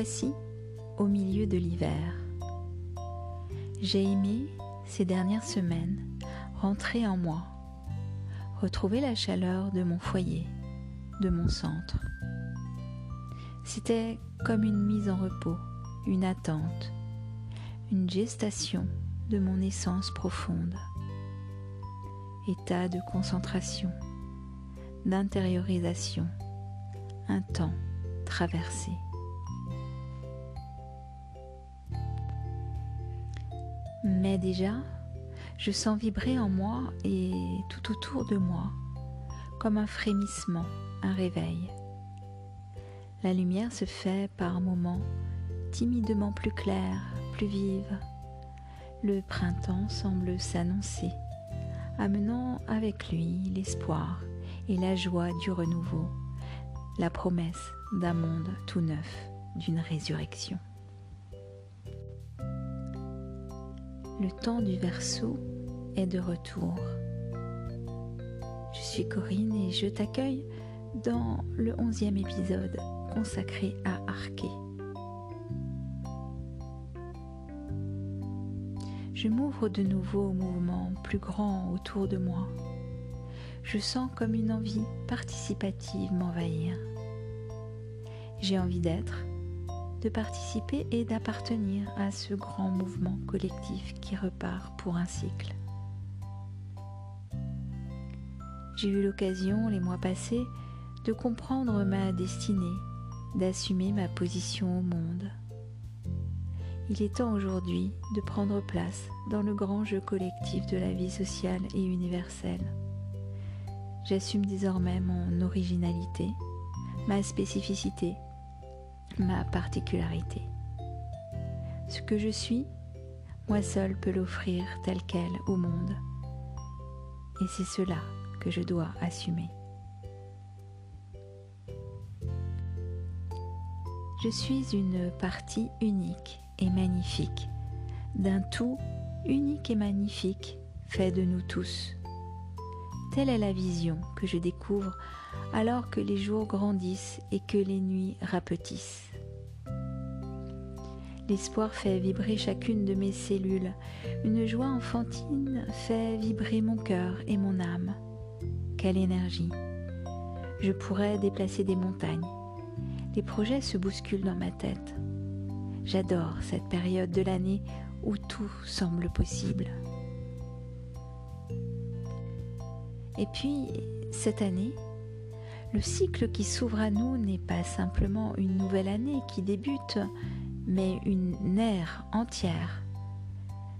voici au milieu de l'hiver. J'ai aimé ces dernières semaines rentrer en moi, retrouver la chaleur de mon foyer, de mon centre. C'était comme une mise en repos, une attente, une gestation de mon essence profonde. État de concentration, d'intériorisation, un temps traversé. Mais déjà, je sens vibrer en moi et tout autour de moi, comme un frémissement, un réveil. La lumière se fait par moments timidement plus claire, plus vive. Le printemps semble s'annoncer, amenant avec lui l'espoir et la joie du renouveau, la promesse d'un monde tout neuf, d'une résurrection. Le temps du verso est de retour. Je suis Corinne et je t'accueille dans le onzième épisode consacré à Arché. Je m'ouvre de nouveau au mouvement plus grand autour de moi. Je sens comme une envie participative m'envahir. J'ai envie d'être, de participer et d'appartenir à ce grand mouvement collectif qui repart pour un cycle. J'ai eu l'occasion les mois passés de comprendre ma destinée, d'assumer ma position au monde. Il est temps aujourd'hui de prendre place dans le grand jeu collectif de la vie sociale et universelle. J'assume désormais mon originalité, ma spécificité ma particularité. Ce que je suis, moi seul peux l'offrir tel quel au monde. Et c'est cela que je dois assumer. Je suis une partie unique et magnifique, d'un tout unique et magnifique fait de nous tous. Telle est la vision que je découvre alors que les jours grandissent et que les nuits rapetissent. L'espoir fait vibrer chacune de mes cellules, une joie enfantine fait vibrer mon cœur et mon âme. Quelle énergie Je pourrais déplacer des montagnes. Les projets se bousculent dans ma tête. J'adore cette période de l'année où tout semble possible. Et puis, cette année, le cycle qui s'ouvre à nous n'est pas simplement une nouvelle année qui débute, mais une ère entière.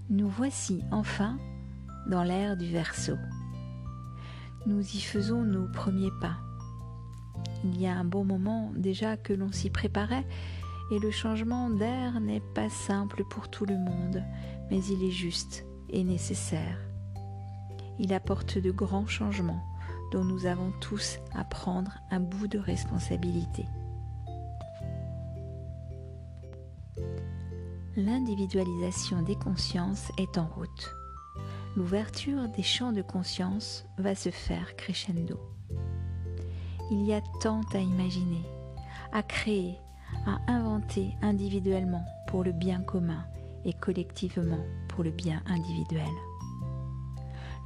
Nous voici enfin dans l'ère du Verseau. Nous y faisons nos premiers pas. Il y a un bon moment déjà que l'on s'y préparait et le changement d'air n'est pas simple pour tout le monde, mais il est juste et nécessaire. Il apporte de grands changements dont nous avons tous à prendre un bout de responsabilité. L'individualisation des consciences est en route. L'ouverture des champs de conscience va se faire crescendo. Il y a tant à imaginer, à créer, à inventer individuellement pour le bien commun et collectivement pour le bien individuel.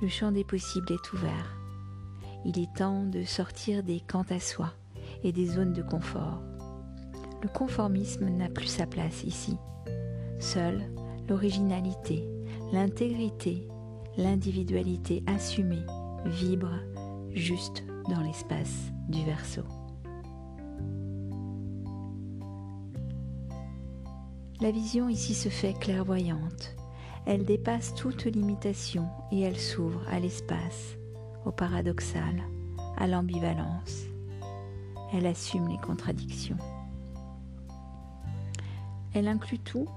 Le champ des possibles est ouvert il est temps de sortir des quant à soi et des zones de confort. Le conformisme n'a plus sa place ici. Seule l'originalité, l'intégrité, l'individualité assumée vibre juste dans l'espace du verso. La vision ici se fait clairvoyante. Elle dépasse toute limitation et elle s'ouvre à l'espace au paradoxal, à l'ambivalence. Elle assume les contradictions. Elle inclut tout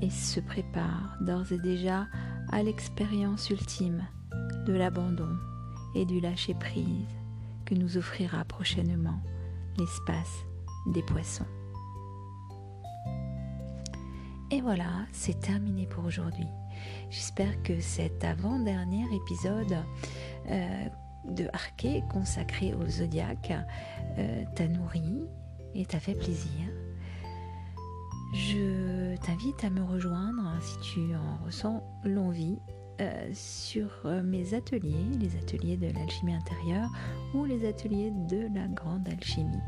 et se prépare d'ores et déjà à l'expérience ultime de l'abandon et du lâcher-prise que nous offrira prochainement l'espace des poissons. Et voilà, c'est terminé pour aujourd'hui. J'espère que cet avant-dernier épisode euh, de Arché consacré au zodiaque euh, t'a nourri et t'a fait plaisir. t'invite à me rejoindre si tu en ressens l'envie euh, sur mes ateliers, les ateliers de l'alchimie intérieure ou les ateliers de la grande alchimie.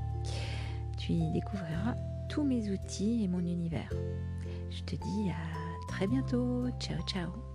Tu y découvriras tous mes outils et mon univers. Je te dis à très bientôt. Ciao ciao